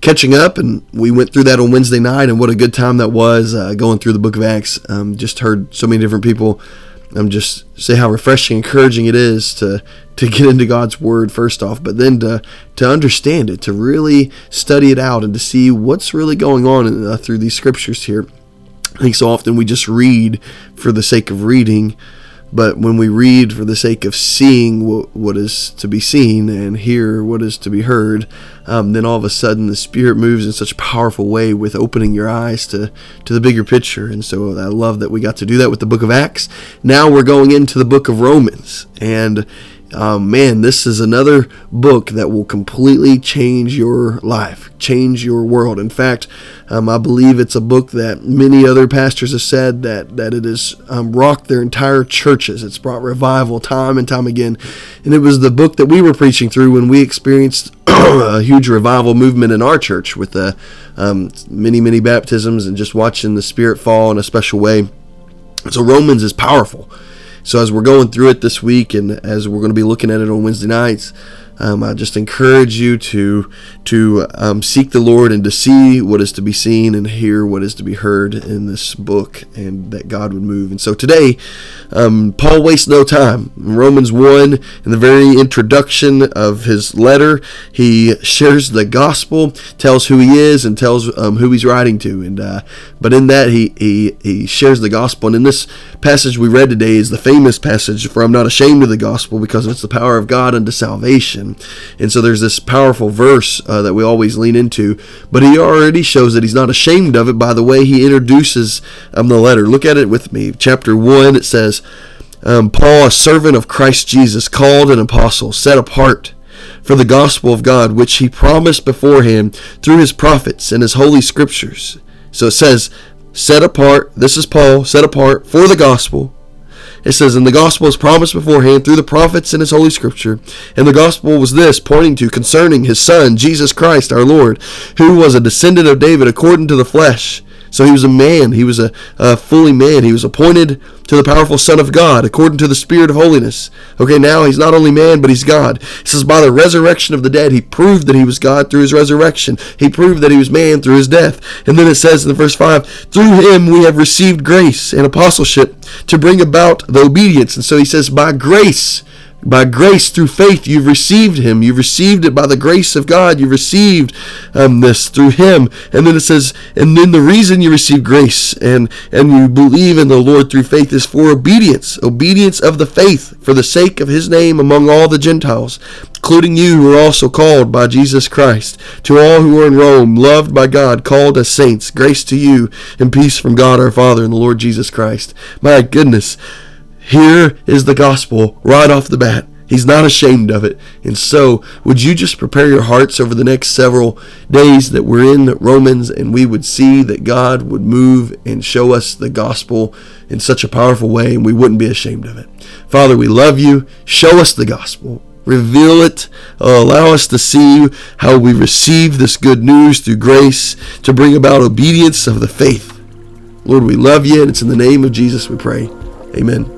catching up, and we went through that on Wednesday night, and what a good time that was uh, going through the book of Acts. Um, just heard so many different people um, just say how refreshing, encouraging it is to to get into God's Word first off, but then to to understand it, to really study it out, and to see what's really going on in, uh, through these scriptures here. I think so often we just read for the sake of reading but when we read for the sake of seeing what, what is to be seen and hear what is to be heard, um, then all of a sudden the Spirit moves in such a powerful way with opening your eyes to, to the bigger picture. And so I love that we got to do that with the book of Acts. Now we're going into the book of Romans. And um, man, this is another book that will completely change your life, change your world. In fact, um, I believe it's a book that many other pastors have said that that it has um, rocked their entire churches. It's brought revival time and time again, and it was the book that we were preaching through when we experienced a huge revival movement in our church with the um, many many baptisms and just watching the Spirit fall in a special way. So Romans is powerful. So as we're going through it this week, and as we're going to be looking at it on Wednesday nights, um, I just encourage you to to um, seek the Lord and to see what is to be seen and hear what is to be heard in this book, and that God would move. And so today, um, Paul wastes no time. In Romans one, in the very introduction of his letter, he shares the gospel, tells who he is, and tells um, who he's writing to. And uh, but in that he, he he shares the gospel. And in this passage we read today is the famous passage, "For I'm not ashamed of the gospel, because it's the power of God unto salvation." And so there's this powerful verse uh, that we always lean into, but he already shows that he's not ashamed of it by the way he introduces um, the letter. Look at it with me. Chapter 1, it says, um, Paul, a servant of Christ Jesus, called an apostle, set apart for the gospel of God, which he promised beforehand through his prophets and his holy scriptures. So it says, set apart, this is Paul, set apart for the gospel it says, And the gospel is promised beforehand through the prophets in his holy scripture. And the gospel was this, pointing to concerning his son, Jesus Christ our Lord, who was a descendant of David according to the flesh so he was a man. He was a, a, fully man. He was appointed to the powerful Son of God according to the Spirit of holiness. Okay, now he's not only man, but he's God. It says, by the resurrection of the dead, he proved that he was God through his resurrection. He proved that he was man through his death. And then it says in the verse 5, through him we have received grace and apostleship to bring about the obedience. And so he says, by grace by grace through faith, you've received him. You've received it by the grace of God. You've received um, this through him. And then it says, and then the reason you receive grace and, and you believe in the Lord through faith is for obedience, obedience of the faith for the sake of his name among all the Gentiles, including you who are also called by Jesus Christ. To all who are in Rome, loved by God, called as saints, grace to you and peace from God our Father and the Lord Jesus Christ. My goodness. Here is the gospel right off the bat. He's not ashamed of it. And so, would you just prepare your hearts over the next several days that we're in Romans and we would see that God would move and show us the gospel in such a powerful way and we wouldn't be ashamed of it. Father, we love you. Show us the gospel. Reveal it. Uh, allow us to see how we receive this good news through grace to bring about obedience of the faith. Lord, we love you and it's in the name of Jesus we pray. Amen.